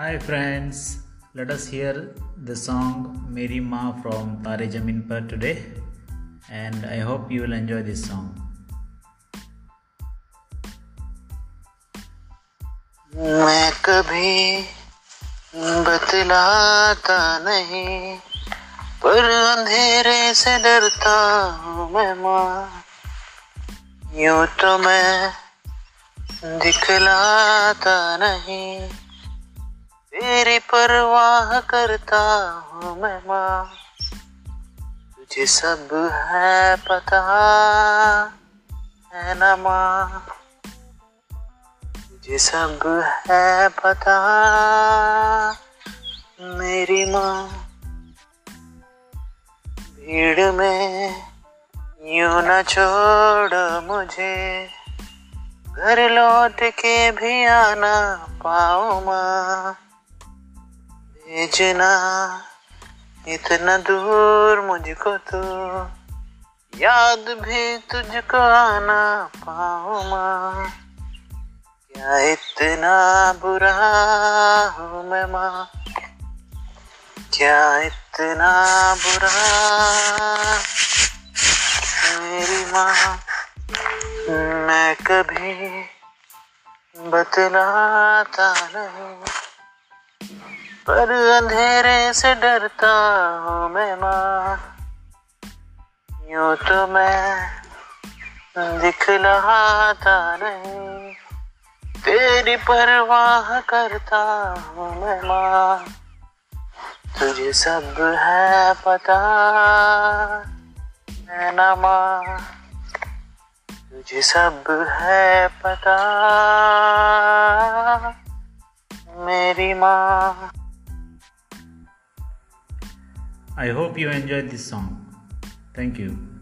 Hi friends, let us hear the song Meri Ma from Tare Jamin Par today and I hope you will enjoy this song. मैं कभी बतलाता नहीं पर अंधेरे से डरता हूँ मैं माँ यूँ तो मैं दिखलाता नहीं तेरी परवाह करता हूँ मैं माँ। तुझे सब है पता, है ना माँ? तुझे सब है पता, मेरी माँ। भीड़ में यूँ न छोड़ मुझे, घर लौट के भी आना पाओ माँ। भेजना इतना दूर मुझको तो। याद भी तुझको आना पाओ माँ। क्या इतना बुरा हूँ मैं माँ? क्या इतना बुरा? मेरी माँ, मैं कभी बतलाता नहीं। पर अंधेरे से डरता हूँ मैं माँ। यूँ तो मैं दिखलाता नहीं। तेरी परवाह करता हूँ मैं माँ। तुझे सब है पता। है ना माँ। तुझे सब है पता। मेरी माँ। I hope you enjoyed this song. Thank you.